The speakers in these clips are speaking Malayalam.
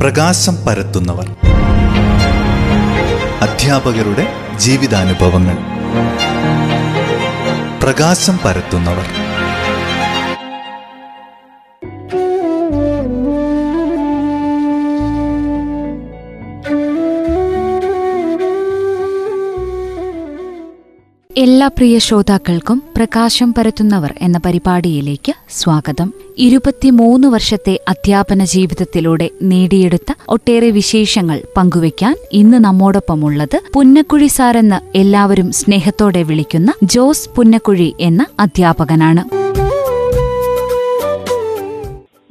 പ്രകാശം പരത്തുന്നവർ. അധ്യാപകരുടെ ജീവിതാനുഭവങ്ങൾ. പ്രകാശം പരത്തുന്നവർ. പ്രിയ ശ്രോതാക്കൾക്കും പ്രകാശം പരത്തുന്നവർ എന്ന പരിപാടിയിലേക്ക് സ്വാഗതം. ഇരുപത്തിമൂന്ന് വർഷത്തെ അധ്യാപന ജീവിതത്തിലൂടെ നേടിയെടുത്ത ഒട്ടേറെ വിശേഷങ്ങൾ പങ്കുവയ്ക്കാൻ ഇന്ന് നമ്മോടൊപ്പമുള്ളത് പുന്നക്കുഴി സാറെന്ന് എല്ലാവരും സ്നേഹത്തോടെ വിളിക്കുന്ന ജോസ് പുന്നക്കുഴി എന്ന അധ്യാപകനാണ്.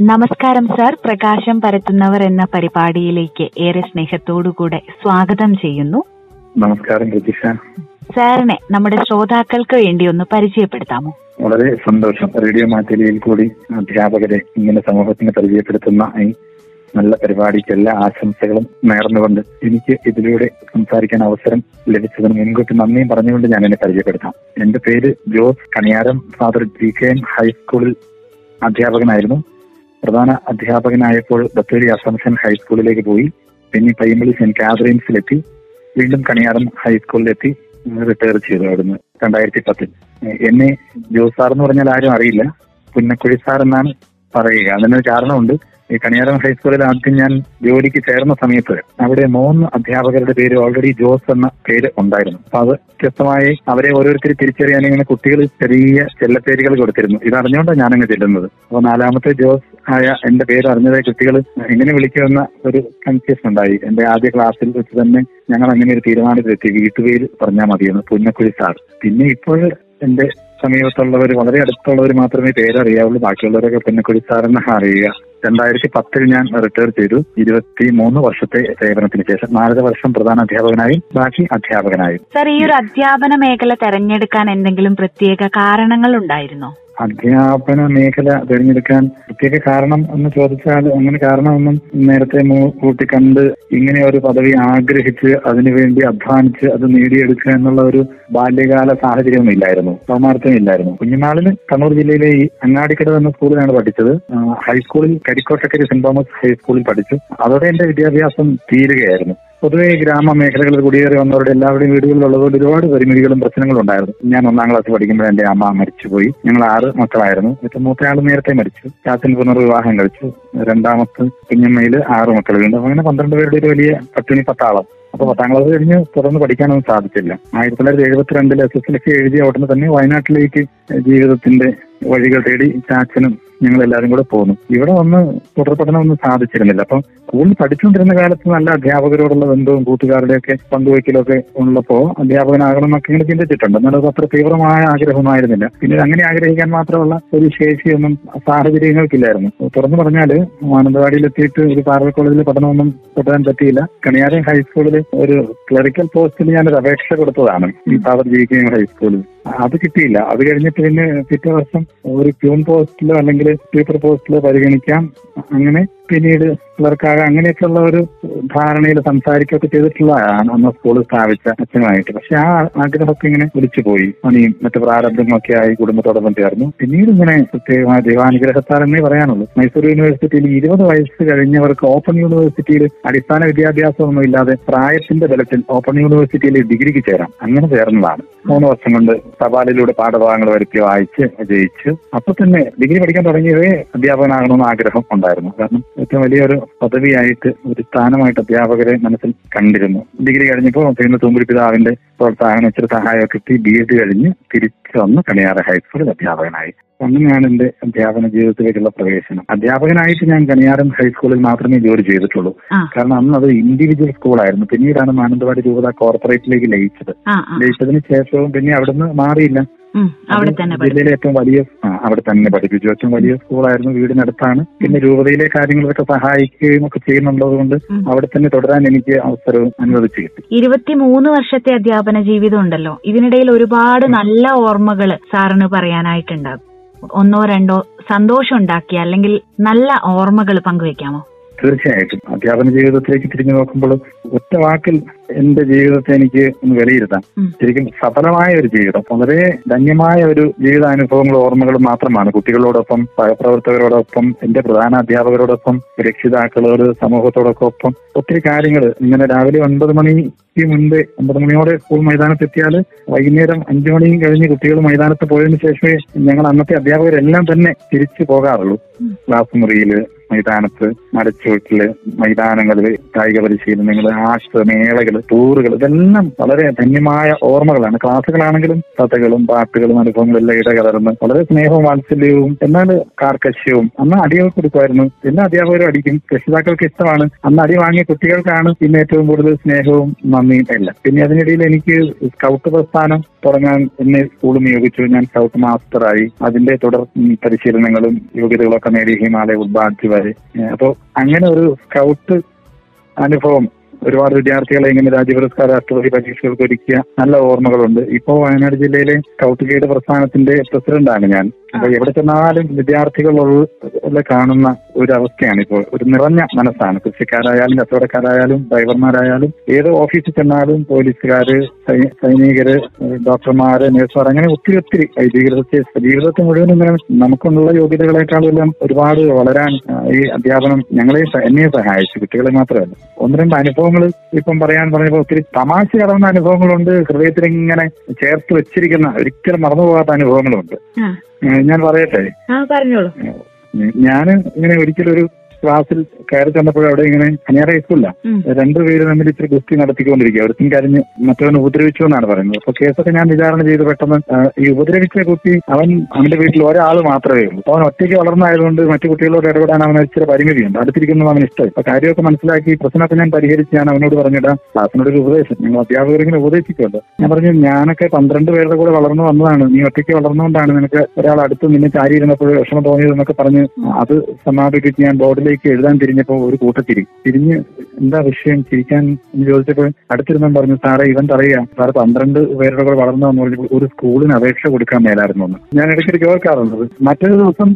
നമസ്കാരം സാർ. പ്രകാശം പരത്തുന്നവർ എന്ന പരിപാടിയിലേക്ക് ഏറെ സ്നേഹത്തോടുകൂടെ സ്വാഗതം ചെയ്യുന്നു. നമസ്കാരം രജിഷ സാറിനെ നമ്മുടെ ശ്രോതാക്കൾക്ക് വേണ്ടി ഒന്ന് പരിചയപ്പെടുത്താമോ? വളരെ സന്തോഷം. റേഡിയോ മാറ്റലിയിൽ കൂടി അധ്യാപകരെ ഇങ്ങനെ സമൂഹത്തിന് പരിചയപ്പെടുത്തുന്ന ഈ നല്ല പരിപാടിക്ക് എല്ലാ ആശംസകളും നേർന്നുകൊണ്ട് എനിക്ക് ഇതിലൂടെ സംസാരിക്കാൻ അവസരം ലഭിച്ചതിന് മുൻകൂട്ടി നന്ദിയും പറഞ്ഞുകൊണ്ട് ഞാൻ എന്നെ പരിചയപ്പെടുത്താം. എന്റെ പേര് Jose Kaniyaram. Father G K M ഹൈസ്കൂളിൽ അധ്യാപകനായിരുന്നു. പ്രധാന അധ്യാപകനായപ്പോൾ ബത്തേരി അസംഷൻ ഹൈസ്കൂളിലേക്ക് പോയി. പിന്നെ പയ്യമ്പള്ളി സെന്റ് കാതറിൻസിലെത്തി. വീണ്ടും കണിയാരം ഹൈസ്കൂളിലെത്തി. റിട്ടയർ ചെയ്തു അവിടുന്ന് രണ്ടായിരത്തി പത്തിൽ എന്നെ ജോസ് സാർ എന്ന് പറഞ്ഞാൽ ആരും അറിയില്ല. പുന്നക്കുഴി സാർ എന്നാണ് പറയുക. അതിനൊരു കാരണമുണ്ട്. ഈ കണിയാരം ഹൈസ്കൂളിൽ ആദ്യം ഞാൻ ജോലിക്ക് ചേർന്ന സമയത്ത് അവിടെ മൂന്ന് അധ്യാപകരുടെ പേര് ഓൾറെഡി ജോസ് എന്ന പേര് ഉണ്ടായിരുന്നു. അപ്പൊ അത് വ്യത്യസ്തമായി അവരെ ഓരോരുത്തർ തിരിച്ചറിയാൻ ഇങ്ങനെ കുട്ടികൾ ചെറിയ ചെല്ലപ്പേരുകൾ കൊടുത്തിരുന്നു. ഇതറിഞ്ഞുകൊണ്ടാണ് ഞാനങ്ങ് ചെല്ലുന്നത്. അപ്പൊ നാലാമത്തെ ജോസ് ആയ എന്റെ പേര് അറിഞ്ഞതായി കുട്ടികൾ എങ്ങനെ വിളിക്കുമെന്ന ഒരു കൺഫ്യൂഷൻ ഉണ്ടായി. എന്റെ ആദ്യ ക്ലാസ്സിൽ വെച്ച് തന്നെ ഞങ്ങൾ അങ്ങനെ ഒരു തീരുമാനത്തിലെത്തി. വീട്ടുപേര് പറഞ്ഞാൽ മതിയെന്ന് പുന്നക്കുഴി സാർ പിന്നെ ഇപ്പോൾ എന്റെ സമീപത്തുള്ളവർ വളരെ അടുത്തുള്ളവർ മാത്രമേ പേരറിയാവുള്ളൂ. ബാക്കിയുള്ളവരൊക്കെ പുന്നക്കുഴി സാറെന്ന് അറിയുക. രണ്ടായിരത്തി പത്തിൽ ഞാൻ റിട്ടയർ ചെയ്തു. ഇരുപത്തി മൂന്ന് വർഷത്തെ സേവനത്തിന് ശേഷം നാലര വർഷം പ്രധാന അധ്യാപകനായും ബാക്കി അധ്യാപകനായും. സർ ഈ ഒരു അധ്യാപന മേഖല തെരഞ്ഞെടുക്കാൻ എന്തെങ്കിലും പ്രത്യേക കാരണങ്ങൾ ഉണ്ടായിരുന്നോ? അധ്യാപന മേഖല തിരഞ്ഞെടുക്കാൻ പ്രത്യേക കാരണം എന്ന് ചോദിച്ചാൽ അങ്ങനെ കാരണമൊന്നും നേരത്തെ കൂട്ടി കൂട്ടിക്കണ്ട് ഇങ്ങനെ ഒരു പദവി ആഗ്രഹിച്ച് അതിനുവേണ്ടി അധ്വാനിച്ച് അത് നേടിയെടുക്കുക എന്നുള്ള ഒരു ബാല്യകാല സാഹചര്യമൊന്നും ഇല്ലായിരുന്നു സൗമാർത്ഥ്യം ഇല്ലായിരുന്നു കുഞ്ഞുനാളിൽ കണ്ണൂർ ജില്ലയിലെ ഈ അങ്ങാടിക്കട എന്ന സ്കൂളിലാണ് പഠിച്ചത്. ഹൈസ്കൂളിൽ കരിക്കോട്ടക്കരി സെന്റ് തോമസ് ഹൈസ്കൂളിൽ പഠിച്ചു. അതോടെ എന്റെ വിദ്യാഭ്യാസം തീരുകയായിരുന്നു. പൊതുവെ ഗ്രാമമേഖലകളിൽ കുടിയേറി വന്നവരുടെ എല്ലാവരുടെയും വീടുകളിലുള്ളതുകൊണ്ട് ഒരുപാട് പരിമിതികളും പ്രശ്നങ്ങളും ഉണ്ടായിരുന്നു. ഞാൻ ഒന്നാം ക്ലാസ് പഠിക്കുമ്പോൾ എന്റെ അമ്മ മരിച്ചുപോയി. ഞങ്ങൾ ആറ് മക്കളായിരുന്നു. ഏറ്റവും മൂത്തയാൾ നേരത്തെ മരിച്ചു. ചാച്ചൻ പുനർവിവാഹം കഴിച്ചു. രണ്ടാമത്തെ കുഞ്ഞമ്മയിൽ ആറ് മക്കൾ. വീണ്ടും അങ്ങനെ പന്ത്രണ്ട് പേരുടെ ഒരു വലിയ പട്ടിണി പത്താളം. അപ്പൊ പത്താം ക്ലാസ് കഴിഞ്ഞ് തുടർന്ന് പഠിക്കാനൊന്നും സാധിച്ചില്ല. ആയിരത്തി തൊള്ളായിരത്തി എഴുപത്തിരണ്ടിൽ എസ് എസ് എൽ സി എഴുതിയ ഉടനെ തന്നെ വയനാട്ടിലേക്ക് ജീവിതത്തിന്റെ വഴികൾ തേടി ചാച്ചനും ഞങ്ങൾ എല്ലാവരും കൂടെ പോന്നു. ഇവിടെ വന്ന് തുടർ പഠനമൊന്നും സാധിച്ചിരുന്നില്ല. അപ്പം സ്കൂളിൽ പഠിച്ചുകൊണ്ടിരുന്ന കാലത്ത് നല്ല അധ്യാപകരോടുള്ള ബന്ധവും കൂട്ടുകാരുടെയൊക്കെ പങ്കുവയ്ക്കലൊക്കെ ഉള്ളപ്പോ അധ്യാപകനാകണം എന്നൊക്കെ ഇങ്ങനെ ചിന്തിച്ചിട്ടുണ്ട്. എന്നാലും അത് അത്ര തീവ്രമായ ആഗ്രഹമായിരുന്നില്ല പിന്നെ അങ്ങനെ ആഗ്രഹിക്കാൻ മാത്രമുള്ള ഒരു ശേഷിയൊന്നും സാഹചര്യങ്ങൾക്കില്ലായിരുന്നു. തുറന്നു പറഞ്ഞാൽ മാനന്തവാടിയിലെത്തിയിട്ട് ഒരു പാർവൽ കോളേജിൽ പഠനമൊന്നും തുടരാൻ പറ്റിയില്ല. കണിയാരം ഹൈസ്കൂളിൽ ഒരു ക്ലറിക്കൽ പോസ്റ്റിൽ ഞാനൊരു അപേക്ഷ കൊടുത്തതാണ്. ഈ ഫാദർ ജി ഹൈസ്കൂളിൽ. അത് കിട്ടിയില്ല. അത് കഴിഞ്ഞിട്ട് പിന്നെ പിറ്റേ വർഷം ഒരു പ്യൂൺ പോസ്റ്റിലോ അല്ലെങ്കിൽ സ്പീക്കർ പോസ്റ്റിലോ പരിഗണിക്കാം. അങ്ങനെ പിന്നീട് ക്ലർക്കാകാം അങ്ങനെയൊക്കെയുള്ള ഒരു ധാരണയിൽ സംസാരിക്കുകയൊക്കെ ചെയ്തിട്ടുള്ളതാണ് അന്ന് സ്കൂൾ സ്ഥാപിച്ച അച്ഛനുമായിട്ട്. പക്ഷെ ആ ആഗ്രഹമൊക്കെ ഇങ്ങനെ ഒലിച്ചു പോയി. പണിയും മറ്റു പ്രാരംഭങ്ങളൊക്കെ ആയി കുടുംബത്തോടൊപ്പം ചേർന്നു. പിന്നീട് ഇങ്ങനെ പ്രത്യേകമായ ദൈവാനുഗ്രഹത്താൽ എന്നേ പറയാനുള്ളൂ. മൈസൂർ യൂണിവേഴ്സിറ്റിയിൽ ഇരുപത് വയസ്സ് കഴിഞ്ഞവർക്ക് ഓപ്പൺ യൂണിവേഴ്സിറ്റിയിൽ അടിസ്ഥാന വിദ്യാഭ്യാസമൊന്നും ഇല്ലാതെ പ്രായത്തിന്റെ ബലത്തിൽ ഓപ്പൺ യൂണിവേഴ്സിറ്റിയിൽ ഡിഗ്രിക്ക് ചേരാം. അങ്ങനെ ചേർന്നതാണ്. മൂന്ന് വർഷം കൊണ്ട് തപാലിലൂടെ പാഠഭാഗങ്ങൾ വരുത്തി വായിച്ച് ജയിച്ചു അപ്പൊ തന്നെ ഡിഗ്രി പഠിക്കാൻ തുടങ്ങിയതേ അധ്യാപകനാകണമെന്ന് ആഗ്രഹം ഉണ്ടായിരുന്നു. കാരണം ഏറ്റവും വലിയൊരു പദവിയായിട്ട് ഒരു സ്ഥാനമായിട്ട് അധ്യാപകരെ മനസ്സിൽ കണ്ടിരുന്നു. ഡിഗ്രി കഴിഞ്ഞപ്പോൾ പിന്നെ തൂമ്പുരി പിതാവിന്റെ പ്രോത്സാഹനം ഇച്ചിരി സഹായമൊക്കെ കിട്ടി. ബി എഡ് കഴിഞ്ഞ് തിരിച്ചു വന്ന് കണിയാറ് ഹൈസ്കൂളിൽ അധ്യാപകനായി. അങ്ങനെയാണ് എന്റെ അധ്യാപന ജീവിതത്തിലേക്കുള്ള പ്രവേശനം. അധ്യാപകനായിട്ട് ഞാൻ കണിയാരം ഹൈസ്കൂളിൽ മാത്രമേ ജോലി ചെയ്തിട്ടുള്ളൂ. കാരണം അന്ന് അത് ഇൻഡിവിജ്വൽ സ്കൂളായിരുന്നു പിന്നീടാണ് മാനന്തവാടി രൂപത കോർപ്പറേറ്റിലേക്ക് ലയിച്ചത്. ലയിച്ചതിന് ശേഷവും പിന്നെ അവിടുന്ന് മാറിയില്ല. ജില്ലയിലെ ഏറ്റവും വലിയ ആ, അവിടെ തന്നെ പഠിപ്പിച്ചു. ഏറ്റവും വലിയ സ്കൂളായിരുന്നു വീടിനടുത്താണ്. പിന്നെ രൂപതയിലെ കാര്യങ്ങളൊക്കെ സഹായിക്കുകയും ഒക്കെ ചെയ്യുന്നുള്ളത് കൊണ്ട് അവിടെ തന്നെ തുടരാൻ എനിക്ക് അവസരവും അനുവദിച്ചു കിട്ടി. ഇരുപത്തിമൂന്ന് വർഷത്തെ അധ്യാപന ജീവിതം ഉണ്ടല്ലോ. ഇതിനിടയിൽ ഒരുപാട് നല്ല ഓർമ്മകൾ സാറിന് പറയാനായിട്ടുണ്ടാകും. ഒന്നോ രണ്ടോ സന്തോഷം ഉണ്ടാക്കിയ അല്ലെങ്കിൽ നല്ല ഓർമ്മകൾ പങ്കുവെക്കാമോ? തീർച്ചയായിട്ടും. അധ്യാപന ജീവിതത്തിലേക്ക് തിരിഞ്ഞു നോക്കുമ്പോൾ ഒറ്റ വാക്കിൽ എന്റെ ജീവിതത്തെ എനിക്ക് ഒന്ന് വിലയിരുത്താം. ശരിക്കും സഫലമായ ഒരു ജീവിതം വളരെ ധന്യമായ ഒരു ജീവിതാനുഭവങ്ങളും ഓർമ്മകളും മാത്രമാണ്. കുട്ടികളോടൊപ്പം സഹപ്രവർത്തകരോടൊപ്പം എന്റെ പ്രധാന അധ്യാപകരോടൊപ്പം രക്ഷിതാക്കളോട് സമൂഹത്തോടൊക്കെ ഒപ്പം ഒത്തിരി കാര്യങ്ങൾ ഇങ്ങനെ രാവിലെ ഒൻപത് മണിക്ക് മുൻപേ ഒമ്പത് മണിയോടെ സ്കൂൾ മൈതാനത്ത് എത്തിയാൽ വൈകുന്നേരം അഞ്ചു മണിയും കഴിഞ്ഞ് കുട്ടികൾ മൈതാനത്ത് പോയതിനു ശേഷമേ ഞങ്ങൾ അന്നത്തെ അധ്യാപകരെല്ലാം തന്നെ തിരിച്ചു പോകാറുള്ളൂ. ക്ലാസ് മുറിയിൽ മൈതാനത്ത് മരച്ചുവട്ടിൽ മൈതാനങ്ങളിൽ കായിക പരിശീലനങ്ങൾ ആശ്രമേളകൾ ടൂറുകൾ ഇതെല്ലാം വളരെ ധന്യമായ ഓർമ്മകളാണ്. ക്ലാസ്സുകളാണെങ്കിലും കഥകളും പാട്ടുകളും അനുഭവങ്ങളും എല്ലാം ഇടകലർന്ന് വളരെ സ്നേഹവും വാത്സല്യവും എന്നാൽ കാർക്കശ്യവും. അന്ന് അടിയൊക്കെ കൊടുക്കുമായിരുന്നു. എല്ലാ അധ്യാപകരും അടിക്കും. രക്ഷിതാക്കൾക്ക് ഇഷ്ടമാണ്. അന്ന് അടി വാങ്ങിയ കുട്ടികൾക്കാണ് പിന്നെ ഏറ്റവും കൂടുതൽ സ്നേഹവും നന്ദിയും എല്ലാം. പിന്നെ അതിനിടയിൽ എനിക്ക് സ്കൗട്ട് പ്രസ്ഥാനം തുടങ്ങാൻ എന്നെ സ്കൂൾ നിയോഗിച്ചു ഞാൻ സ്കൗട്ട് മാസ്റ്ററായി. അതിന്റെ തുടർ പരിശീലനങ്ങളും യോഗ്യതകളൊക്കെ നേടി ഹിമാലയ ഉദ്ബാധിച്ച് വരെ. അപ്പോൾ അപ്പോ അങ്ങനെ ഒരു സ്കൗട്ട് അനുഭവം ഒരുപാട് വിദ്യാർത്ഥികളെ ഇങ്ങനെ രാജ്യപുരസ്കാര രാഷ്ട്രപതി പരീക്ഷകൾക്ക് ഒരുക്കിയ നല്ല ഓർമ്മകളുണ്ട്. ഇപ്പോ വയനാട് ജില്ലയിലെ സ്കൗട്ട് ഗൈഡ് പ്രസ്ഥാനത്തിന്റെ പ്രസിഡന്റാണ് ഞാൻ. അപ്പൊ എവിടെ ചെന്നാലും വിദ്യാർത്ഥികളുള്ള കാണുന്ന ഒരു അവസ്ഥയാണ് ഇപ്പോൾ. ഒരു നിറഞ്ഞ മനസ്സാണ്. കൃഷിക്കാരായാലും കച്ചവടക്കാരായാലും ഡ്രൈവർമാരായാലും ഏത് ഓഫീസിൽ ചെന്നാലും പോലീസുകാര് സൈനികര് ഡോക്ടർമാര് നഴ്സുമാർ അങ്ങനെ ഒത്തിരി ഒത്തിരി ജീവിതത്തെ ജീവിതത്തെ മുഴുവൻ ഇങ്ങനെ നമുക്കുള്ള യോഗ്യതകളെക്കാളെല്ലാം ഒരുപാട് വളരാൻ ഈ അധ്യാപനം ഞങ്ങളെ എന്നെ സഹായിച്ചു. കുട്ടികളെ മാത്രമല്ല. ഒന്ന് രണ്ട് അനുഭവങ്ങൾ ഇപ്പം പറയാൻ പറഞ്ഞപ്പോൾ ഒത്തിരി തമാശ കടന്ന അനുഭവങ്ങളുണ്ട്. ഹൃദയത്തിൽ ഇങ്ങനെ ചേർത്ത് വെച്ചിരിക്കുന്ന ഒരിക്കലും മറന്നുപോകാത്ത അനുഭവങ്ങളുണ്ട്. ഞാൻ പറയട്ടെ? പറഞ്ഞോളൂ. ഞാൻ ഇങ്ങനെ ഒരിക്കലൊരു ഒരു ക്ലാസ്സിൽ കയറി ചെന്നപ്പോൾ അവിടെ ഇങ്ങനെ അനിയറ ഹൈസ്കൂളില്ല. രണ്ടുപേര് തമ്മിൽ ഇച്ചിരി ഗുസ്തി നടത്തിക്കൊണ്ടിരിക്കുക ഒരുത്തും കരഞ്ഞ് മറ്റവൻ ഉപദ്രവിച്ചു എന്നാണ് പറയുന്നത്. അപ്പൊ കേസൊക്കെ ഞാൻ വിചാരണ ചെയ്ത് പെട്ടെന്ന് ഈ ഉപദ്രവിച്ച കുട്ടി അവൻ അവന്റെ വീട്ടിൽ ഒരാൾ മാത്രമേ ഉള്ളൂ. അപ്പൊ അവൻ ഒറ്റയ്ക്ക് വളർന്നായതുകൊണ്ട് മറ്റു കുട്ടികളോട് ഇടപെടാൻ അവൻ ഇച്ചിരി പരിമിതിയുണ്ട്. അടുത്തിരിക്കുന്നത് അവൻ ഇഷ്ടമായി അപ്പൊ കാര്യമൊക്കെ മനസ്സിലാക്കി പ്രശ്നമൊക്കെ ഞാൻ പരിഹരിച്ച് ഞാൻ അവനോട് പറഞ്ഞിടാം. ക്ലാസ്സിനോട് ഒരു ഉപദേശം. ഞങ്ങൾ അധ്യാപകർ ഇങ്ങനെ ഉപദേശിക്കുമല്ലോ. ഞാൻ പറഞ്ഞു ഞാനൊക്കെ പന്ത്രണ്ട് പേരുടെ കൂടെ വളർന്നു വന്നതാണ്. നീ ഒറ്റയ്ക്ക് വളർന്നുകൊണ്ടാണ് നിനക്ക് ഒരാൾ അടുത്ത് നിന്നെ ചാരി ഇരുന്നപ്പോൾ വിഷമം തോന്നിയതെന്നൊക്കെ പറഞ്ഞ് അത് സമാപിപ്പിച്ച് ഞാൻ ബോർഡിലേക്ക് എഴുതാൻ തിരിഞ്ഞപ്പോൾ ഒരു കൂട്ടത്തിരി തിരിഞ്ഞ് എന്താ വിഷയം ചിരിക്കാൻ എന്ന് ചോദിച്ചപ്പോൾ അടുത്തിരുന്നൻ പറഞ്ഞു സാറേ ഇവൻ പറയുക സാറ് പന്ത്രണ്ട് പേരുടെ കൂടെ വളർന്നു എന്ന് പറഞ്ഞപ്പോൾ ഒരു സ്കൂളിന് അപേക്ഷ കൊടുക്കാൻ മേലായിരുന്നു എന്ന്. ഞാൻ ഇടയ്ക്കിടയ്ക്ക് ഓർക്കാറുള്ളത് മറ്റൊരു ദിവസം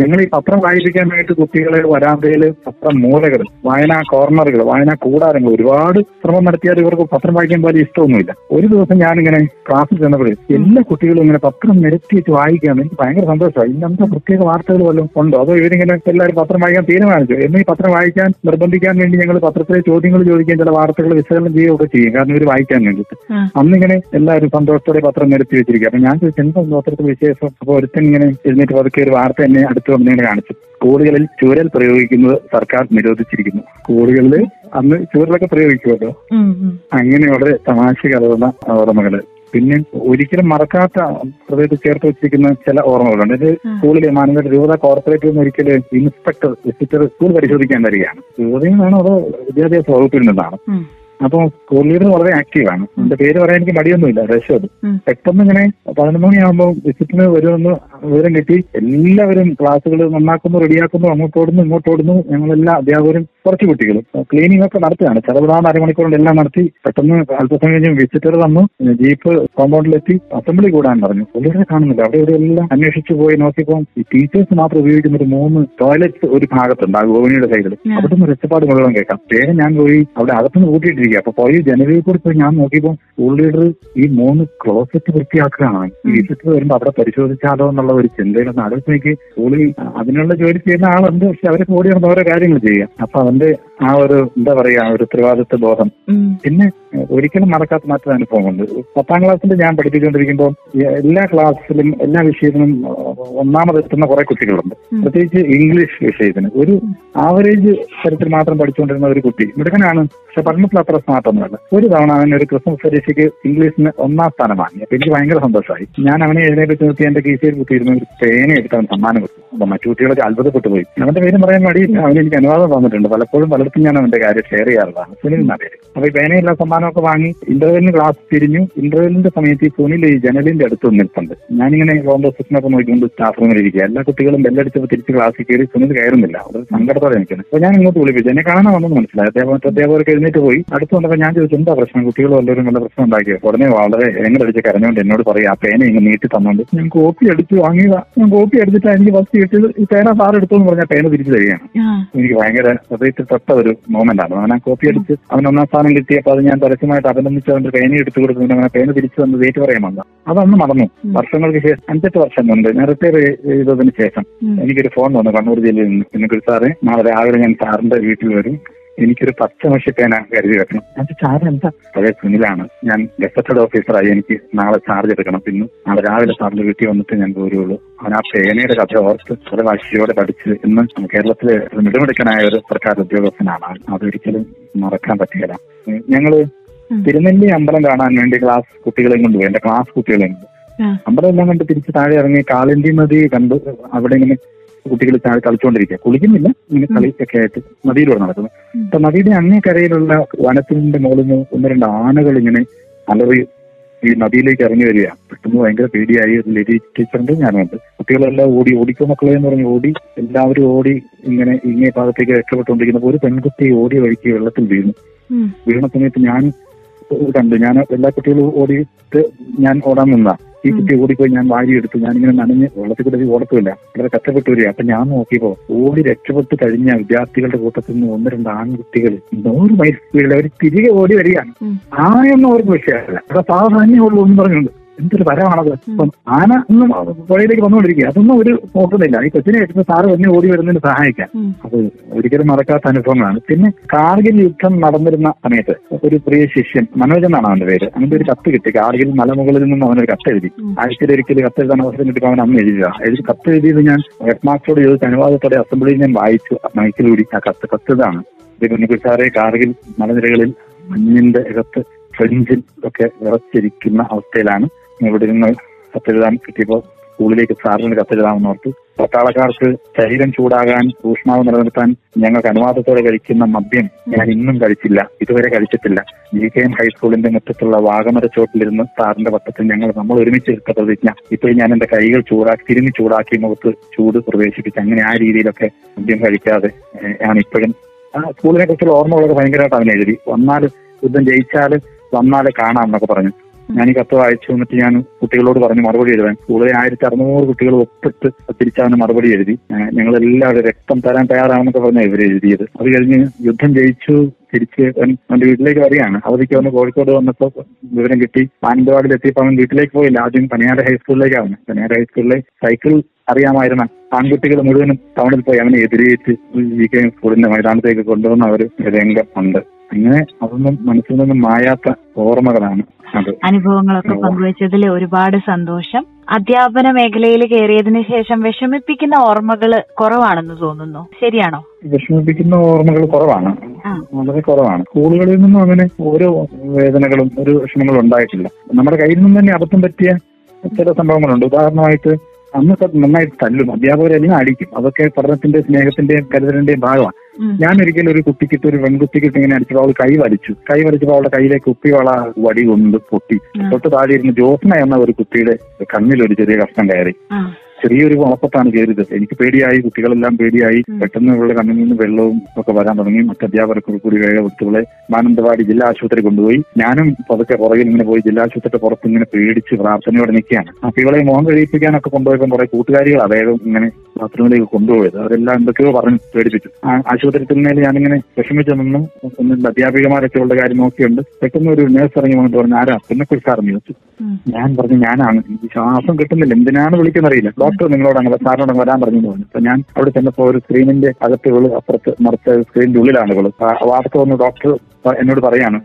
ഞങ്ങൾ ഈ പത്രം വായിപ്പിക്കാനായിട്ട് കുട്ടികളെ വരാന്തയിൽ പത്രം മൂലകൾ വായനാ കോർണറുകൾ വായനാ കൂടാരങ്ങൾ ഒരുപാട് ശ്രമം നടത്തിയാൽ ഇവർക്ക് പത്രം വായിക്കാൻ പോലെ ഇഷ്ടമൊന്നുമില്ല. ഒരു ദിവസം ഞാനിങ്ങനെ ക്ലാസ്സിൽ ചെന്നപ്പോൾ എല്ലാ കുട്ടികളും ഇങ്ങനെ പത്രം നിരത്തിയിട്ട് വായിക്കാൻ എനിക്ക് ഭയങ്കര സന്തോഷമായി. ഇന്നത്തെ പ്രത്യേക വാർത്തകൾ വല്ലതും ഉണ്ടോ? അതോ ഇവരിങ്ങനെ എല്ലാവരും പത്രം വായിക്കാൻ തീരുമാനിച്ചു എന്നെ ഈ പത്രം വായിക്കാൻ നിർബന്ധിക്കാൻ വേണ്ടി ഞങ്ങൾ പത്രത്തിലെ ചോദ്യങ്ങൾ ചോദിക്കുകയും ചില വാർത്തകൾ വിശകലനം ചെയ്യുകയൊക്കെ ചെയ്യും. കാരണം ഇവർ വായിക്കാൻ വേണ്ടിയിട്ട്. അന്നിങ്ങനെ എല്ലാവരും സന്തോഷത്തോടെ പത്രം നിരത്തി വെച്ചിരിക്കുക. അപ്പൊ ഞാൻ ചോദിച്ചു എന്താ പത്രത്തിൽ വിശേഷം? അപ്പൊ ഒരുത്തൻ ഇങ്ങനെ എഴുന്നേറ്റ് പതുക്കെ ഒരു വാർത്ത എന്നെ അടുത്ത് വന്നിങ്ങനെ കാണിച്ചു. സ്കൂളുകളിൽ ചൂരൽ പ്രയോഗിക്കുന്നത് സർക്കാർ നിരോധിച്ചിരിക്കുന്നു. സ്കൂളുകളിൽ അന്ന് ചൂരലൊക്കെ പ്രയോഗിക്കുമല്ലോ. അങ്ങനെ വളരെ തമാശ കലർന്ന ഓർമ്മകൾ. പിന്നെ ഒരിക്കലും മറക്കാത്ത ഹൃദയത്തിൽ ചേർത്ത് വെച്ചിരിക്കുന്ന ചില ഓർമ്മകളുണ്ട്. ഇത് സ്കൂളിലെ മാനന്തവാടി രൂപത കോർപ്പറേറ്റിൽ നിന്ന് ഒരിക്കൽ ഇൻസ്പെക്ടർ വിസിറ്റർ സ്കൂൾ പരിശോധിക്കാൻ വരികയാണ്. രൂപതയിൽ നിന്നാണ് അത് വിദ്യാഭ്യാസ വകുപ്പിൽ നിന്നാണ്? ഉം. അപ്പൊ സ്കൂൾ ലീഡർ വളരെ ആക്റ്റീവാണ് എന്റെ പേര് പറയാൻ എനിക്ക് മടിയൊന്നുമില്ല രശോദ്. പെട്ടെന്ന് ഇങ്ങനെ പതിനൊന്ന് മണിയാകുമ്പോൾ വിസിറ്റിന് വരുമെന്ന് വിവരം കിട്ടി എല്ലാവരും ക്ലാസ്സുകൾ നന്നാക്കുന്നു റെഡിയാക്കുന്നു അങ്ങോട്ട് ഓടുന്നു ഇങ്ങോട്ട് ഓടുന്നു. ഞങ്ങളെല്ലാ അധ്യാപകരും കുറച്ച് കുട്ടികളും. ക്ലീനിങ് ഒക്കെ നടത്തുകയാണ് ചെറുപടാതെ അരമണിക്കൂറിൽ എല്ലാം നടത്തി പെട്ടെന്ന് അല്പസമയം കഴിഞ്ഞ് വിസിറ്റർ വന്നു. ജീപ്പ് കോമ്പൗണ്ടിലെത്തി. അസംബ്ലി കൂടാൻ പറഞ്ഞു. പുള്ളിയെ കാണുന്നില്ല. അവിടെ ഇവിടെ എല്ലാം അന്വേഷിച്ചു പോയി നോക്കിയപ്പോൾ ഈ ടീച്ചേഴ്സ് മാത്രം ഉപയോഗിക്കുന്ന ഒരു മൂന്ന് ടോയ്ലറ്റ് ഒരു ഭാഗത്തുണ്ട് ആ ഗോവിനിയുടെ സൈഡിൽ അവിടെ നിന്ന് രക്ഷപ്പാട് മുഴുവൻ കേൾക്കാം. വേഗം ഞാൻ പോയി അവിടെ അകത്തുനിന്ന് കൂട്ടിയിട്ടിരിക്കുക. അപ്പൊ പോയി ജനലിൽ കൂടി പോയി ഞാൻ നോക്കിയപ്പോൾ സ്കൂൾ ലീഡർ ഈ മൂന്ന് ക്ലോസറ്റ് വൃത്തിയാക്കുകയാണ്. ഈ വിസിറ്റർ വരുമ്പോൾ അവിടെ പരിശോധിച്ചാലോ എന്നുള്ള ഒരു ചിന്തയിലൊന്ന് ആലോചിച്ച് സ്കൂളിൽ അതിനുള്ള ജോലി ചെയ്യുന്ന ആളുണ്ട്. പക്ഷെ അവരെ കൂടി നടന്ന് ഓരോ കാര്യങ്ങൾ ചെയ്യാം. അപ്പൊ അവന്റെ ആ ഒരു എന്താ പറയാ ഒരു ഉത്തരവാദിത്വ ബോധം. പിന്നെ ഒരിക്കലും മറക്കാത്ത മറ്റൊരു അനുഭവമുണ്ട്. പത്താം ക്ലാസ്സിൽ ഞാൻ പഠിപ്പിച്ചുകൊണ്ടിരിക്കുമ്പോൾ എല്ലാ ക്ലാസ്സിലും എല്ലാ വിഷയത്തിനും ഒന്നാമതെത്തുന്ന കുറെ കുട്ടികളുണ്ട്. പ്രത്യേകിച്ച് ഇംഗ്ലീഷ് വിഷയത്തിന്. ഒരു ആവറേജ് തരത്തിൽ മാത്രം പഠിച്ചുകൊണ്ടിരുന്ന ഒരു കുട്ടി മിടുക്കനാണ്. പക്ഷെ പഠനത്തിൽ അത്ര സ്മാർട്ടൊന്നുമല്ല. ഒരു തവണ അവൻ ഒരു ക്രിസ്മസ് പരീക്ഷയ്ക്ക് ഇംഗ്ലീഷിന് ഒന്നാം സ്ഥാനം വാങ്ങി. അപ്പൊ എനിക്ക് ഭയങ്കര സന്തോഷമായി. ഞാൻ അവനെ എഴുന്നേറ്റ് നിർത്തി എന്റെ കീശയിൽ കുത്തിയിരുന്ന ഒരു പേന എടുത്ത് അവൻ സമ്മാനം കൊടുത്തു. അപ്പൊ മറ്റു കുട്ടികളൊക്കെ അത്ഭുതപ്പെട്ടു പോയി അവന്റെ പേര് പറയാൻ മടിയില്ല. അവന് എനിക്ക് അനുവാദം തന്നിട്ടുണ്ട് പലപ്പോഴും പലയിടത്തും ഞാൻ അവന്റെ കാര്യം ഷെയർ ചെയ്യാറുള്ളതാണ് സുനിൽ എന്നാ പേര്. അപ്പൊ ഈ പേനയുള്ള സമ്മാനമൊക്കെ വാങ്ങി ഇന്റർവെല്ലിന് ക്ലാസ് തിരിഞ്ഞു. ഇന്റർവെല്ലിന്റെ സമയത്ത് ഈ സുനിൽ ഈ ജനലിന്റെ അടുത്ത് നിൽപ്പുണ്ട്. ഞാനിങ്ങനെ കോമ്പോസിഷനൊക്കെ നോക്കിക്കൊണ്ട് സ്റ്റാഫ് റൂമിൽ ഇരിക്കുക. എല്ലാ കുട്ടികളും ബെല്ലടിച്ചപ്പോൾ തിരിച്ച് ക്ലാസ്സിൽ കയറി സുനിൽ കയറുന്നില്ല. അവർ സങ്കടത്തോടെ നിൽക്കുന്നത് അപ്പൊ ഞാൻ ഇങ്ങോട്ട് വിളിപ്പിച്ചു. എന്നെ കാണാൻ വന്നെന്ന് മനസ്സിലായി. അദ്ദേഹം അധ്യാപകർക്ക് എഴുന്നേറ്റ് പോയി. അടുത്ത് വന്നപ്പോൾ ഞാൻ ചോദിച്ചു എന്താ പ്രശ്നം? കുട്ടികൾ വല്ലവരും വല്ല പ്രശ്നം ഉണ്ടാക്കിയത് ഉടനെ വളരെ എങ്ങനെ അടിച്ച് കരഞ്ഞുകൊണ്ട് എന്നോട് പറയും ആ പേന ഇങ്ങ് നീട്ടി തന്നോണ്ട്. ഞാൻ കോപ്പി വാങ്ങിയതാ. ഞാൻ കോപ്പി അടിച്ചിട്ട് എനിക്ക് ഫസ്റ്റ് കിട്ടിയത്. ഈ പേന സാർ എടുത്തു എന്ന് പറഞ്ഞാൽ പേന തിരിച്ചു തരികയാണ്. എനിക്ക് ഭയങ്കര ഹൃദയത്തിൽ തൊട്ട ഒരു മോമെന്റ് ആണ്. അവനാ കോപ്പി അടിച്ച് അവൻ ഒന്നാം സ്ഥാനം കിട്ടിയപ്പോൾ അത് ഞാൻ പരസ്യമായിട്ട് അഭിനന്ദിച്ച് അവന്റെ പേന എടുത്തു കൊടുത്തു അവനെ പേന തിരിച്ചു തന്ന് വെയിറ്റ് പറയാൻ വന്ന. അതന്ന് നടന്നു വർഷങ്ങൾക്ക് ശേഷം അഞ്ചെട്ട് വർഷം മുൻപ് ഞാൻ റിട്ടയർ ചെയ്തതിന് ശേഷം. എനിക്കൊരു ഫോൺ വന്നു. കണ്ണൂർ ജില്ലയിൽ നിന്ന്. പിന്നെ സാറേ നാളെ രാവിലെ ഞാൻ സാറിന്റെ വീട്ടിൽ വരും. എനിക്കൊരു പച്ച പേന കരുതി വെക്കണം. ഞാൻ സാർ എന്താ? പഴയ സുനിലാണ് ഞാൻ ഗസറ്റഡ് ഓഫീസറായി എനിക്ക് നാളെ ചാർജ് എടുക്കണം. പിന്നെ നാളെ രാവിലെ സാറിന്റെ വീട്ടിൽ വന്നിട്ട് ഞാൻ പോരുള്ളൂ. അവൻ ആ പേനയുടെ കഥ ഓർത്ത് അത് വാശിയോടെ പഠിച്ച് ഇന്ന് കേരളത്തിലെ മിടുമിടുക്കനായ ഒരു സർക്കാർ ഉദ്യോഗസ്ഥനാണ്. അതൊരിക്കലും മറക്കാൻ പറ്റുകയില്ല. ഉം, ഞങ്ങൾ തിരുനെല്ലി അമ്പലം കാണാൻ വേണ്ടി ക്ലാസ് കുട്ടികളെയും കൊണ്ടുപോയി എന്റെ ക്ലാസ് കുട്ടികളെയും കൊണ്ട്. അമ്പലം എല്ലാം കണ്ട് തിരിച്ച് താഴെ ഇറങ്ങി കാളിന്തി നദി കണ്ടു അവിടെ ഇങ്ങനെ കുട്ടികൾ താഴെ കളിച്ചുകൊണ്ടിരിക്കുക കുളിക്കുന്നില്ല. ഇങ്ങനെ കളിയൊക്കെ ആയിട്ട് നദിയിലൂടെ നടക്കുന്നു. ഉം. അപ്പൊ നദിയുടെ അങ്ങേ കരയിലുള്ള വനത്തിന്റെ മുകളിൽ നിന്ന് ഒന്ന് രണ്ട് ആനകൾ ഇങ്ങനെ അലറി ഈ നദിയിലേക്ക് ഇറങ്ങി വരിക. പെട്ടെന്ന് ഭയങ്കര പേടിയായി. ലേഡി ടീച്ചറിന്റെ ഞാനുണ്ട്. കുട്ടികളെല്ലാം ഓടി ഓടിക്കോ മക്കളെ എന്ന് പറഞ്ഞ് ഓടി എല്ലാവരും ഓടി ഇങ്ങനെ ഇങ്ങേ ഭാഗത്തേക്ക് രക്ഷപ്പെട്ടുകൊണ്ടിരിക്കുന്ന ഒരു പെൺകുട്ടി ഓടി വഴിക്ക് വെള്ളത്തിൽ വീണു. വീണ സമയത്ത് ഞാൻ കണ്ടു ഞാൻ എല്ലാ കുട്ടികളും ഓടിയിട്ട് ഞാൻ ഓടാൻ നിന്ന. ഈ കുട്ടി ഓടിപ്പോയി ഞാൻ വാരി എടുത്തു ഞാൻ ഞാനിങ്ങനെ നനഞ്ഞ് വെള്ളത്തിൽ കൂടെ ഓടത്തുമില്ല വളരെ കഷ്ടപ്പെട്ടു വരിക അപ്പൊ ഞാൻ നോക്കിയപ്പോ ഓടി രക്ഷപ്പെട്ട് കഴിഞ്ഞ വിദ്യാർത്ഥികളുടെ കൂട്ടത്തിൽ നിന്ന് ഒന്ന് രണ്ട് ആൺകുട്ടികൾ നൂറ് മൈൽ സ്പീഡിൽ അവർ തിരികെ ഓടി വരികയാണ്. ഉം. ആനയൊന്നും അവർക്ക് വിഷയമല്ല. അവിടെ സാധാരണ ഉള്ളൂ എന്ന് പറഞ്ഞുകൊണ്ട്. എന്തൊരു വരമാണത്? അപ്പം ആന ഒന്നും പുഴയിലേക്ക് വന്നുകൊണ്ടിരിക്കുക. അതൊന്നും ഒരു നോക്കുന്നില്ല. ഈ കൊച്ചിനെ എടുത്ത് സാറ് തന്നെ ഓടി വരുന്നതിന് സഹായിക്കാൻ. അത് ഒരിക്കലും മറക്കാത്ത അനുഭവങ്ങളാണ്. പിന്നെ കാർഗിൽ യുദ്ധം നടന്നിരുന്ന സമയത്ത് ഒരു പ്രിയ ശിഷ്യൻ മനോജ് എന്നാണ് അവന്റെ പേര് അവന്റെ ഒരു കത്ത് കിട്ടി. കാർഗിൽ മലമുകളിൽ നിന്നും അവനൊരു കത്ത് എഴുതി. ആഴ്ചയിൽ ഒരിക്കലും കത്ത് എഴുതാൻ അവസരം കിട്ടുമ്പോൾ അവൻ അന്ന് എഴുതുക. എഴുതി കത്ത് എഴുതിയത് ഞാൻ ഹെഡ് മാസ്റ്ററോട് ചോദിച്ച. അനുവാദത്തോടെ അസംബ്ലിയിൽ ഞാൻ വായിച്ചു. മൈക്കിലൂടി ആ കത്ത് കത്ത് ഇതാണ്. ഇത് കുഞ്ഞിക്കുസാറെ കാർഗിൽ മലനിരകളിൽ മഞ്ഞിന്റെ അകത്ത് ഫ്രഞ്ചിൽ ഒക്കെ വിറച്ചിരിക്കുന്ന അവസ്ഥയിലാണ് ഇവിടെ നിന്ന് കത്തെഴുതാൻ കിട്ടിയപ്പോൾ സ്കൂളിലേക്ക് സാറിന് കത്തെഴുതാമെന്ന് ഓർത്ത്. പട്ടാളക്കാർക്ക് ശരീരം ചൂടാകാൻ ഊഷ്മാവ് നിലനിർത്താൻ ഞങ്ങൾക്ക് അനുവാദത്തോടെ കഴിക്കുന്ന മദ്യം ഞാൻ ഇന്നും കഴിച്ചില്ല. ഇതുവരെ കഴിച്ചിട്ടില്ല. ജി കെ എം ഹൈസ്കൂളിന്റെ മുറ്റത്തുള്ള വാഗമര ചോട്ടിലിരുന്ന് സാറിന്റെ വട്ടത്തിൽ ഞങ്ങൾ നമ്മൾ ഒരുമിച്ച് എടുത്ത പ്രതിജ്ഞ. ഇപ്പോൾ ഞാൻ എന്റെ കൈകൾ ചൂടാക്കി തിരിഞ്ഞ് ചൂടാക്കി മുഖത്ത് ചൂട് പ്രവേശിപ്പിച്ച് അങ്ങനെ ആ രീതിയിലൊക്കെ മദ്യം കഴിക്കാതെ ആണ് ഇപ്പോഴും. സ്കൂളിനെ കുറിച്ചുള്ള ഓർമ്മകളൊക്കെ ഭയങ്കരമായിട്ട് അവനെഴുതി വന്നാൽ യുദ്ധം ജയിച്ചാൽ വന്നാലേ കാണാം എന്നൊക്കെ പറഞ്ഞു. ഞാൻ ഈ കത്ത് വായിച്ചു എന്നിട്ട് ഞാൻ കുട്ടികളോട് പറഞ്ഞു മറുപടി എഴുതാൻ. സ്കൂളിലെ ആയിരത്തി അറുന്നൂറ് കുട്ടികൾ ഒപ്പിട്ട് തിരിച്ചവന് മറുപടി എഴുതി. ഞങ്ങൾ എല്ലാവരും രക്തം തരാൻ തയ്യാറാണെന്നൊക്കെ പറഞ്ഞ ഇവർ എഴുതിയത്. അത് കഴിഞ്ഞ് യുദ്ധം ജയിച്ചു തിരിച്ച് അവന്റെ വീട്ടിലേക്ക് വരികയാണ്. അവധിക്ക് വന്ന് കോഴിക്കോട് വന്നപ്പോൾ വിവരം കിട്ടി. മാനന്തവാടിയിൽ എത്തിയപ്പോൾ അവൻ വീട്ടിലേക്ക് പോയില്ല. ആദ്യം പനിയാട് ഹൈസ്കൂളിലേക്കാണ്. പനിയാട് ഹൈസ്കൂളിലെ സൈക്കിൾ അറിയാമായിരുന്ന ആൺകുട്ടികൾ മുഴുവനും ടൗണിൽ പോയി. അവനെ എതിരേറ്റ് ജി കെ സ്കൂളിന്റെ മൈതാനത്തേക്ക് കൊണ്ടുവന്ന ഒരു രംഗം ഉണ്ട്. അങ്ങനെ അതൊന്നും മനസ്സിൽ നിന്നും മായാത്ത ഓർമ്മകളാണ് അത്. അനുഭവങ്ങളൊക്കെ പങ്കുവച്ചതിൽ ഒരുപാട് സന്തോഷം. അധ്യാപന മേഖലയിൽ കയറിയതിനു ശേഷം വിഷമിപ്പിക്കുന്ന ഓർമ്മകൾ കുറവാണെന്ന് തോന്നുന്നു. ശരിയാണോ? വിഷമിപ്പിക്കുന്ന ഓർമ്മകൾ കുറവാണ്. വളരെ കുറവാണ്. സ്കൂളുകളിൽ നിന്നും അങ്ങനെ ഓരോ വേദനകളും ഒരു വിഷമങ്ങളും ഉണ്ടായിട്ടില്ല. നമ്മുടെ കയ്യിൽ നിന്നും തന്നെ അബദ്ധം പറ്റിയ ചില സംഭവങ്ങളുണ്ട്. ഉദാഹരണമായിട്ട് അന്ന് നന്നായിട്ട് തല്ലും. അധ്യാപകരെല്ലാം അടിക്കും. അതൊക്കെ പഠനത്തിന്റെ സ്നേഹത്തിന്റെയും കരുതലിന്റെയും ഭാഗമാണ്. ഞാൻ ഒരിക്കലും ഒരു കുട്ടിക്കിട്ട് ഒരു പെൺകുട്ടിക്കിട്ട് ഇങ്ങനെ അടിച്ചപ്പോൾ അവൾ കൈ വലിച്ചു. കൈ വലിച്ചപ്പോൾ അവളുടെ കയ്യിലേക്ക് കുപ്പിവള വടി കൊണ്ട് പൊട്ടി. തൊട്ട് താഴെ ഇരുന്ന് ജോസ്ന എന്ന ഒരു കുട്ടിയുടെ കണ്ണിൽ ഒരു ചെറിയ കഷ്ണം കയറി. ചെറിയൊരു വളപ്പത്താണ് കയറിയത്. എനിക്ക് പേടിയായി കുട്ടികളെല്ലാം പേടിയായി. പെട്ടെന്ന് ഇവളുടെ കണ്ണിൽ നിന്ന് വെള്ളവും ഒക്കെ വരാൻ തുടങ്ങി. മറ്റ് അധ്യാപകർക്ക് കൂടി വേഗം കുട്ടികളെ മാനന്തവാടി ജില്ലാ ആശുപത്രി കൊണ്ടുപോയി. ഞാനും പതുക്കെ പുറകിൽ ഇങ്ങനെ പോയി ജില്ലാ ആശുപത്രിയുടെ പുറത്ത് ഇങ്ങനെ പേടിച്ച് പ്രാർത്ഥനയോടെ നിൽക്കുകയാണ്. അപ്പൊ ഇവളെ മോഹം കഴിപ്പിക്കാനൊക്കെ കൊണ്ടുപോയപ്പോൾ കുറെ കൂട്ടുകാരികൾ വേഗം ഇങ്ങനെ ബാത്റൂമിലേക്ക് കൊണ്ടുപോയത്. അവരെല്ലാം എന്തൊക്കെയോ പറഞ്ഞ് പേടിപ്പിച്ചു. ആ ആശുപത്രി ചെന്നതിൽ ഞാനിങ്ങനെ വിഷമിച്ചു നിന്നു ഒന്ന് അധ്യാപികമാരൊക്കെ ഉള്ള കാര്യം നോക്കിയുണ്ട്. പെട്ടെന്ന് ഒരു നേഴ്സ് ഇറങ്ങി വന്നിട്ട് പറഞ്ഞു ആരാ? പിന്നെ കുറിച്ച്. ഞാൻ പറഞ്ഞു ഞാനാണ്. ശ്വാസം കിട്ടുന്നില്ല. എന്തിനാണ് വിളിക്കുന്നറിയില്ല. ഡോക്ടർ നിങ്ങളോട് അങ്ങനെ സാറിനോട് വരാൻ പറഞ്ഞു പറഞ്ഞു. അപ്പൊ ഞാൻ അവിടെ ചെന്നപ്പോ ഒരു സ്ക്രീനിന്റെ അകത്ത് ഇവൾ അപ്പുറത്ത് മറുത്ത സ്ക്രീനിന്റെ ഉള്ളിലാണ് ഇവൾ വാർത്ത വന്ന് ഡോക്ടർ എന്നോട് പറയാണ്.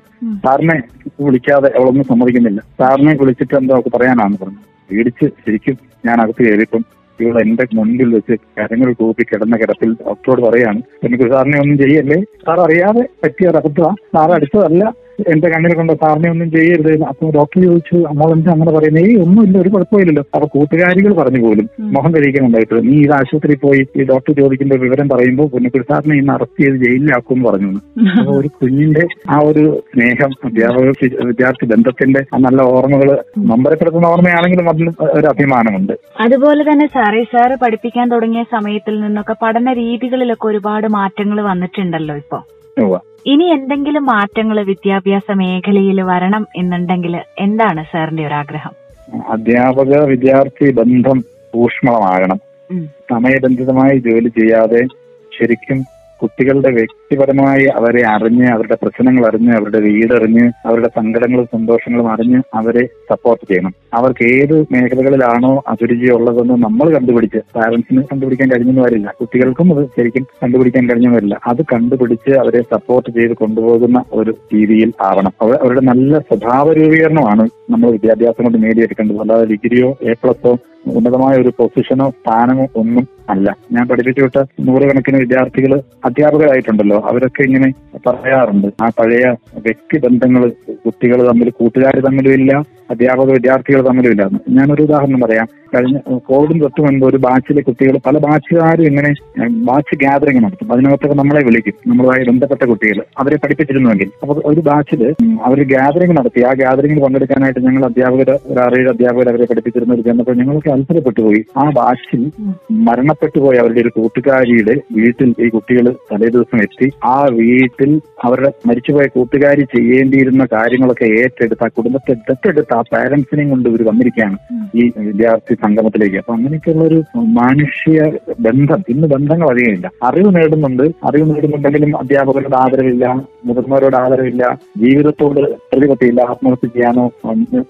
സാറിനെ വിളിക്കാതെ അവളൊന്നും സമ്മതിക്കുന്നില്ല. സാറിനെ വിളിച്ചിട്ട് എന്തോ അവൾക്ക് പറയാനാണ് പറഞ്ഞു പേടിച്ച് ശരിക്കും ഞാൻ അകത്ത് കയറിയപ്പം ഇവൾ എന്റെ മുൻപിൽ വെച്ച് കരങ്ങൾ കൂപ്പി കിടന്ന കിടപ്പിൽ ഡോക്ടറോട് പറയാണ് എനിക്ക് സാറിനെ ഒന്നും ചെയ്യല്ലേ? സാർ അറിയാതെ പറ്റിയ അബദ്ധമാ സാർ അടുത്തതല്ല എന്റെ കണ്ണിൽ കൊണ്ട് സാറിനെ ഒന്നും ചെയ്യരുത് അപ്പൊ ഡോക്ടർ ചോദിച്ചു അമ്മളെന്താ അങ്ങനെ പറയുന്നത് ഏയ് ഒന്നുമില്ല ഒരു കുഴപ്പമില്ലല്ലോ. അപ്പൊ കൂട്ടുകാരികൾ പറഞ്ഞു പോലും മോഹൻ മുഖം കഴിക്കുന്നുണ്ടായിട്ട് നീ ഇത് ആശുപത്രി പോയി ഈ ഡോക്ടർ ചോദിക്കുമ്പോൾ വിവരം പറയുമ്പോൾ പുന്നക്കുടി സാറിനെ ഇന്ന് അറസ്റ്റ് ചെയ്ത് ജയിലിലാക്കും എന്ന് പറഞ്ഞു. അപ്പൊ ഒരു കുഞ്ഞിന്റെ ആ ഒരു സ്നേഹം അധ്യാപക വിദ്യാർത്ഥി ബന്ധത്തിന്റെ ആ നല്ല ഓർമ്മകൾ നമ്പരപ്പെടുത്തുന്ന ഓർമ്മയാണെങ്കിലും അതിൽ ഒരു അഭിമാനമുണ്ട്. അതുപോലെ തന്നെ സാറേ സാറ് പഠിപ്പിക്കാൻ തുടങ്ങിയ സമയത്തിൽ നിന്നൊക്കെ പഠന രീതികളിലൊക്കെ ഒരുപാട് മാറ്റങ്ങൾ വന്നിട്ടുണ്ടല്ലോ ഇപ്പൊ. ഇനി എന്തെങ്കിലും മാറ്റങ്ങൾ വിദ്യാഭ്യാസ മേഖലയിൽ വരണം എന്നുണ്ടെങ്കിൽ എന്താണ് സാറിന്റെ ഒരു ആഗ്രഹം? അധ്യാപക വിദ്യാർത്ഥി ബന്ധം ഊഷ്മളമാകണം. സമയബന്ധിതമായി ജോലി ചെയ്യാതെ ശരിക്കും കുട്ടികളുടെ വ്യക്തിപരമായി അവരെ അറിഞ്ഞ് അവരുടെ പ്രശ്നങ്ങൾ അറിഞ്ഞ് അവരുടെ വീടറിഞ്ഞ് അവരുടെ സങ്കടങ്ങളും സന്തോഷങ്ങളും അറിഞ്ഞ് അവരെ സപ്പോർട്ട് ചെയ്യണം. അവർക്ക് ഏത് മേഖലകളിലാണോ അഭിരുചി ഉള്ളതെന്ന് നമ്മൾ കണ്ടുപിടിച്ച് പാരന്റ്സിന് കണ്ടുപിടിക്കാൻ കഴിഞ്ഞെന്ന് വരില്ല. കുട്ടികൾക്കും അത് ശരിക്കും കണ്ടുപിടിക്കാൻ കഴിഞ്ഞെന്ന് വരില്ല. അത് കണ്ടുപിടിച്ച് അവരെ സപ്പോർട്ട് ചെയ്ത് കൊണ്ടുപോകുന്ന ഒരു രീതിയിൽ ആവണം. അവരുടെ നല്ല സ്വഭാവ രൂപീകരണമാണ് നമ്മൾ വിദ്യാഭ്യാസം കൊണ്ട് നേടിയെടുക്കേണ്ടത്. അല്ലാതെ ഡിഗ്രിയോ എ പ്ലസോ ഉന്നതമായ ഒരു പൊസിഷനോ സ്ഥാനമോ ഒന്നും അല്ല. ഞാൻ പഠിപ്പിച്ചു വിട്ട നൂറുകണക്കിന് വിദ്യാർത്ഥികൾ അധ്യാപകരായിട്ടുണ്ടല്ലോ. അവരൊക്കെ ഇങ്ങനെ പറയാറുണ്ട്. ആ പഴയ വ്യക്തി ബന്ധങ്ങൾ കുട്ടികൾ തമ്മിൽ കൂട്ടുകാർ തമ്മിലും ഇല്ല അധ്യാപക വിദ്യാർത്ഥികൾ തമ്മിലും ഇല്ല ഞാനൊരു ഉദാഹരണം പറയാം. കഴിഞ്ഞ കോവിഡിന് തൊട്ട് മുൻപ് ഒരു ബാച്ചിലെ കുട്ടികൾ പല ബാച്ചുകാരും ഇങ്ങനെ ബാച്ച് ഗ്യാതറിംഗ് നടത്തും. അതിനകത്തൊക്കെ നമ്മളെ വിളിക്കും. നമ്മളുമായി ബന്ധപ്പെട്ട കുട്ടികൾ അവരെ പഠിപ്പിച്ചിരുന്നുവെങ്കിൽ. അപ്പൊ ഒരു ബാച്ചിൽ അവർ ഗ്യാതറിംഗ് നടത്തി. ആ ഗ്യാതറിംഗിൽ പങ്കെടുക്കാനായിട്ട് ഞങ്ങൾ അധ്യാപകർ ഒരു അറിയുടെ അധ്യാപകർ അവരെ പഠിപ്പിച്ചിരുന്നവർ ചെന്നപ്പോൾ ഞങ്ങൾക്ക് അത്ഭുതപ്പെട്ടു പോയി. ആ ബാച്ചിൽ മരണപ്പെട്ടു പോയ അവരുടെ ഒരു കൂട്ടുകാരിയുടെ വീട്ടിൽ ഈ കുട്ടികൾ തലേ ദിവസം എത്തി. ആ വീട്ടിൽ അവരുടെ മരിച്ചുപോയ കൂട്ടുകാരി ചെയ്യേണ്ടിയിരുന്ന കാര്യങ്ങളൊക്കെ ഏറ്റെടുത്ത് ആ കുടുംബത്തെ ദത്തെടുത്ത് ആ പാരന്റ്സിനെയും കൊണ്ട് ഇവർ വന്നിരിക്കുകയാണ് ഈ വിദ്യാർത്ഥി സംഗമത്തിലേക്ക്. അപ്പൊ അങ്ങനെയൊക്കെയുള്ള ഒരു മനുഷ്യ ബന്ധം. ഇന്ന് ബന്ധങ്ങൾ അധികമില്ല. അറിവ് നേടുന്നുണ്ട്. അറിവ് നേടുന്നുണ്ടെങ്കിലും അധ്യാപകരുടെ ആദരവില്ല മുതിർന്നവരോട് ആദരവില്ല ജീവിതത്തോട് പ്രതിപത്തിയില്ല ആത്മഹത്യ ചെയ്യാനോ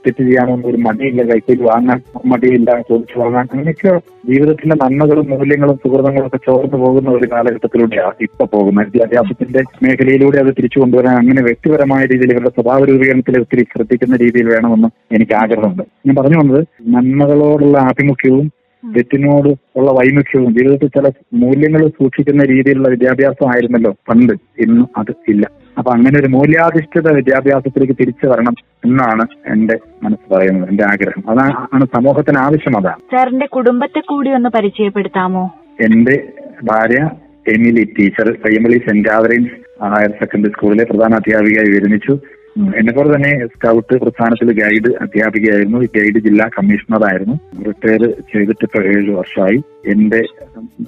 തെറ്റ് ചെയ്യാനോ ഒന്നും ഒരു മടിയില്ല കൈക്കൂലി വാങ്ങാൻ മടിയില്ല ചോദിച്ചു. വാങ്ങാൻ അങ്ങനെയൊക്കെ ജീവിതത്തിന്റെ നന്മകളും മൂല്യങ്ങളും സുഹൃതങ്ങളും ഒക്കെ ചോർന്നു പോകുന്ന ഒരു കാലഘട്ടത്തിലൂടെയാണ് ഇപ്പൊ പോകുന്നത്. വിദ്യാഭ്യാസത്തിന്റെ മേഖലയിലൂടെ അത് തിരിച്ചു കൊണ്ടുവരാൻ അങ്ങനെ വ്യക്തിപരമായ രീതിയിൽ ഇവരുടെ സ്വഭാവ രൂപീകരണത്തിൽ ഒത്തിരി ശ്രദ്ധിക്കുന്ന രീതിയിൽ വേണമെന്ന് എനിക്ക് ആഗ്രഹമുണ്ട്. ഞാൻ പറഞ്ഞു വന്നത് നന്മകളോടുള്ള ആഭിമുഖ്യവും തെറ്റിനോട് ഉള്ള വൈമുഖ്യവും ജീവിതത്തിൽ ചില മൂല്യങ്ങൾ സൂക്ഷിക്കുന്ന രീതിയിലുള്ള വിദ്യാഭ്യാസം ആയിരുന്നല്ലോ പണ്ട്. ഇന്ന് അത് ഇല്ല. അപ്പൊ അങ്ങനെ ഒരു മൂല്യാധിഷ്ഠിത വിദ്യാഭ്യാസത്തിലേക്ക് തിരിച്ചു വരണം എന്നാണ് എന്റെ മനസ്സ് പറയുന്നത് എന്റെ ആഗ്രഹം. അതാണ് സമൂഹത്തിന് ആവശ്യം അതാണ്. സാറിന്റെ കുടുംബത്തെ കൂടി ഒന്ന് പരിചയപ്പെടുത്താമോ? എന്റെ ഭാര്യ Emily teacher primary saint Catherine's higher secondary സ്കൂളിലെ പ്രധാന അധ്യാപികയായി വിരമിച്ചു. എന്നെ പോലെ തന്നെ സ്കൗട്ട് പ്രസ്ഥാനത്തിൽ ഗൈഡ് അധ്യാപികയായിരുന്നു. ഗൈഡ് ജില്ലാ കമ്മീഷണർ ആയിരുന്നു. റിട്ടയർ ചെയ്തിട്ട് ഇപ്പൊ ഏഴ് വർഷമായി. എന്റെ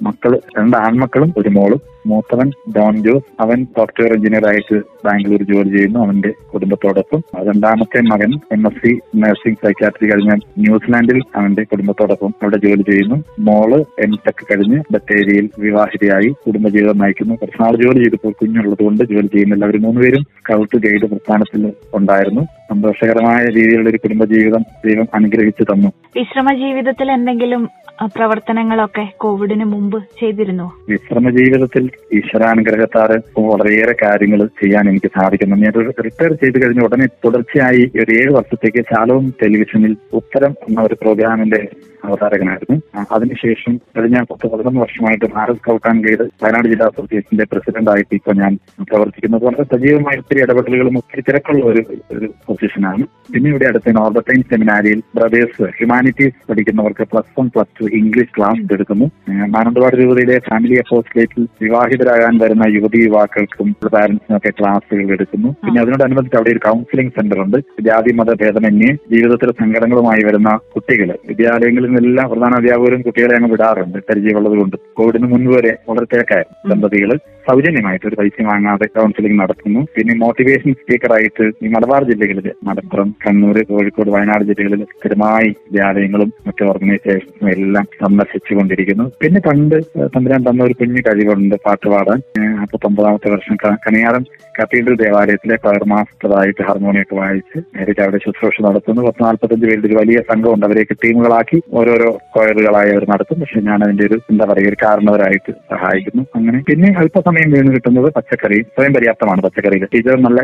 മക്കൾ രണ്ട് ആൺമക്കളും ഒരു മോളും. മൂത്തവൻ ഡോൺ ജോസ്. അവൻ സോഫ്റ്റ്വെയർ എഞ്ചിനീയർ ആയിട്ട് ബാംഗ്ലൂർ ജോലി ചെയ്യുന്നു. അവന്റെ കുടുംബത്തോടൊപ്പം. രണ്ടാമത്തെ മകൻ M S C nursing psychiatry കഴിഞ്ഞ ന്യൂസിലാൻഡിൽ അവന്റെ കുടുംബത്തോടൊപ്പം അവിടെ ജോലി ചെയ്യുന്നു. മോൾ എം ടെക് കഴിഞ്ഞ് ബത്തേരിയിൽ വിവാഹിതയായി കുടുംബജീവിതം നയിക്കുന്നു. കുറച്ചുനാൾ ജോലി ചെയ്തപ്പോൾ കുഞ്ഞുള്ളത് കൊണ്ട് ജോലി ചെയ്യുന്നില്ല. അവർ മൂന്നുപേരും സ്കൗട്ട് ഗൈഡ് പ്രസ്ഥാനത്തിൽ ഉണ്ടായിരുന്നു. സന്തോഷകരമായ രീതിയിലുള്ള ഒരു കുടുംബജീവിതം ദൈവം അനുഗ്രഹിച്ചു തന്നു. വിശ്രമ ജീവിതത്തിൽ എന്തെങ്കിലും പ്രവർത്തനങ്ങളൊക്കെ കോവിഡിന് മുമ്പ് ചെയ്തിരുന്നു. വിശ്രമ ജീവിതത്തിൽ ഈശ്വരാനുഗ്രഹത്താറ് വളരെയേറെ കാര്യങ്ങൾ ചെയ്യാൻ എനിക്ക് സാധിക്കുന്നു. ഞാൻ റിട്ടയർ ചെയ്ത് കഴിഞ്ഞ ഉടനെ തുടർച്ചയായി ഒരു ഏഴ് വർഷത്തേക്ക് ശാലവും ടെലിവിഷനിൽ ഉത്തരം എന്ന ഒരു പ്രോഗ്രാമിന്റെ അവതാരകനായിരുന്നു. അതിനുശേഷം കഴിഞ്ഞ പത്ത് പതിനൊന്ന് വർഷമായിട്ട് Bharat scout and guide Wayanad ജില്ലാ അസോസിയേഷന്റെ പ്രസിഡന്റ് ആയിട്ട് ഇപ്പോൾ ഞാൻ പ്രവർത്തിക്കുന്നത്. വളരെ സജീവമായ ഒത്തിരി ഇടപെടലുകളും ഒത്തിരി തിരക്കുള്ള ഒരു പൊസിഷനാണ് പിന്നെ ഇവിടെ അടുത്ത നോർബർട്ടൈൻ സെമിനാരിയിൽ ബ്രദേഴ്സ് ഹ്യൂമാനിറ്റീസ് പഠിക്കുന്നവർക്ക് plus one plus two English class എടുക്കുന്നു. മാനന്തവാട് രൂപതയിലെ ഫാമിലി അപ്പോസ്ലേറ്റിൽ വിവാഹിതരാകാൻ വരുന്ന യുവതി യുവാക്കൾക്കും പാരന്റ്സിനും ഒക്കെ ക്ലാസ്സുകൾ എടുക്കുന്നു. പിന്നെ അതിനോടനുബന്ധിച്ച് അവിടെ ഒരു കൗൺസിലിംഗ് സെന്റർ ഉണ്ട്. ജാതി മത ഭേദമന്യേ ജീവിതത്തിലെ സങ്കടങ്ങളുമായി വരുന്ന കുട്ടികൾ വിദ്യാലയങ്ങളിൽ നിന്നെല്ലാം പ്രധാന അധ്യാപകരും കുട്ടികളെ അങ്ങ് വിടാറുണ്ട്. പരിചയമുള്ളത് കൊണ്ട്. കോവിഡിന് മുൻപ് വരെ വളരെ തിരക്കായിരുന്നു. ദമ്പതികൾ സൗജന്യമായിട്ട് ഒരു പൈസ വാങ്ങാതെ കൗൺസിലിംഗ് നടത്തുന്നു. പിന്നെ മോട്ടിവേഷൻ സ്പീക്കറായിട്ട് ഈ മലബാർ ജില്ലകളിൽ മലപ്പുറം കണ്ണൂർ കോഴിക്കോട് വയനാട് ജില്ലകളിൽ സ്ഥിരമായി വിദ്യാലയങ്ങളും മറ്റു ഓർഗനൈസേഷൻസും എല്ലാം സന്ദർശിച്ചുകൊണ്ടിരിക്കുന്നു. പിന്നെ പണ്ട് തമ്പുരാൻ തന്ന ഒരു കുഞ്ഞു കഴിവുണ്ട് പാട്ട് പാടാൻ. ഒമ്പതാമത്തെ വർഷം ക- കണിയാറം കത്തീഡ്രൽ ദേവാലയത്തിലെ പയർ മാസ്റ്ററായിട്ട് ഹാർമോണിയൊക്കെ വായിച്ച് നേരിട്ട് അവിടെ ശുശ്രൂഷ നടത്തുന്നു. പത്ത് നാൽപ്പത്തഞ്ച് പേരുടെ ഒരു വലിയ സംഘമുണ്ട്. അവരെയൊക്കെ ടീമുകളാക്കി ഓരോരോ കോയറുകളായി അവർ നടത്തും. പക്ഷെ ഞാൻ അതിന്റെ ഒരു എന്താ പറയുക ഒരു കാരണവരായിട്ട് സഹായിക്കുന്നു അങ്ങനെ. പിന്നെ അല്പസമയം വീണ് കിട്ടുന്നത് പച്ചക്കറി സ്വയം പര്യാപ്തമാണ് പച്ചക്കറിയിൽ ടീച്ചർ നല്ല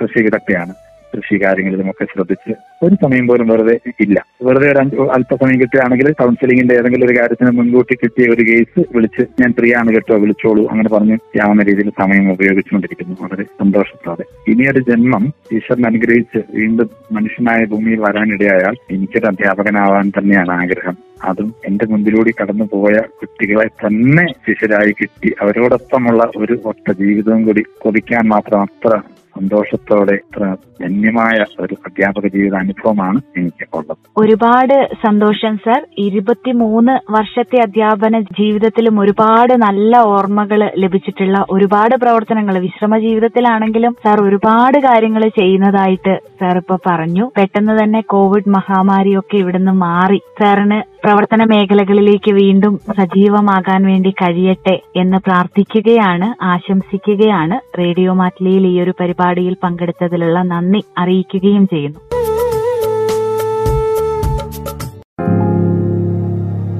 കൃഷി വിദഗ്ധയാണ്. കൃഷി കാര്യങ്ങളിലുമൊക്കെ ശ്രദ്ധിച്ച് ഒരു സമയം പോലും വെറുതെ ഇല്ല. വെറുതെ ഒരു അല്പസമയം കിട്ടുകയാണെങ്കിൽ കൗൺസിലിംഗിന്റെ ഏതെങ്കിലും ഒരു കാര്യത്തിന് മുൻകൂട്ടി കിട്ടിയ ഒരു കേസ് വിളിച്ച് ഞാൻ ഫ്രീ ആണ് കേട്ടോ വിളിച്ചോളൂ അങ്ങനെ പറഞ്ഞ് ചെയ്യാവുന്ന രീതിയിൽ സമയം ഉപയോഗിച്ചുകൊണ്ടിരിക്കുന്നു. വളരെ സന്തോഷത്തോടെ. ഇനിയൊരു ജന്മം ഈശ്വരൻ അനുഗ്രഹിച്ച് വീണ്ടും മനുഷ്യനായ ഭൂമിയിൽ വരാനിടയായാൽ എനിക്കൊരു അധ്യാപകനാവാൻ തന്നെയാണ് ആഗ്രഹം. അതും എന്റെ മുമ്പിലൂടെ കടന്നു പോയ കുട്ടികളെ തന്നെ ശിഷ്യരായി കിട്ടി. അവരോടൊപ്പമുള്ള ഒരു ഒറ്റ ജീവിതവും കൂടി കൊതിക്കാൻ മാത്രം അത്ര സന്തോഷത്തോടെ ഇത്ര ധന്യമായ ഒരു അധ്യാപക ജീവിത അനുഭവമാണ് എനിക്ക് ഉള്ളത് ഒരുപാട് സന്തോഷം സർ. ഇരുപത്തിമൂന്ന് വർഷത്തെ അധ്യാപന ജീവിതത്തിലും ഒരുപാട് നല്ല ഓർമ്മകൾ ലഭിച്ചിട്ടുള്ള ഒരുപാട് പ്രവർത്തനങ്ങൾ വിശ്രമ ജീവിതത്തിലാണെങ്കിലും സർ ഒരുപാട് കാര്യങ്ങൾ ചെയ്യുന്നതായിട്ട് സാർ ഇപ്പൊ പറഞ്ഞു. പെട്ടെന്ന് തന്നെ കോവിഡ് മഹാമാരിയൊക്കെ ഇവിടുന്ന് മാറി. സാറിന് പ്രവർത്തന മേഖലകളിലേക്ക് വീണ്ടും സജീവമാകാൻ വേണ്ടി കഴിയട്ടെ എന്ന് പ്രാർത്ഥിക്കുകയാണ് ആശംസിക്കുകയാണ്. റേഡിയോ മാറ്റ്ലിയിൽ ഈ ഒരു പരിപാടിയിൽ പങ്കെടുത്തതിലുള്ള നന്ദി അറിയിക്കുകയും ചെയ്യുന്നു.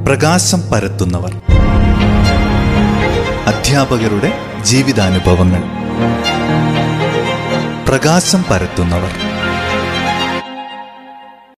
പ്രകാശം പരത്തുന്നവർ. അധ്യാപകരുടെ ജീവിതാനുഭവങ്ങൾ. പ്രകാശം പരത്തുന്നവർ.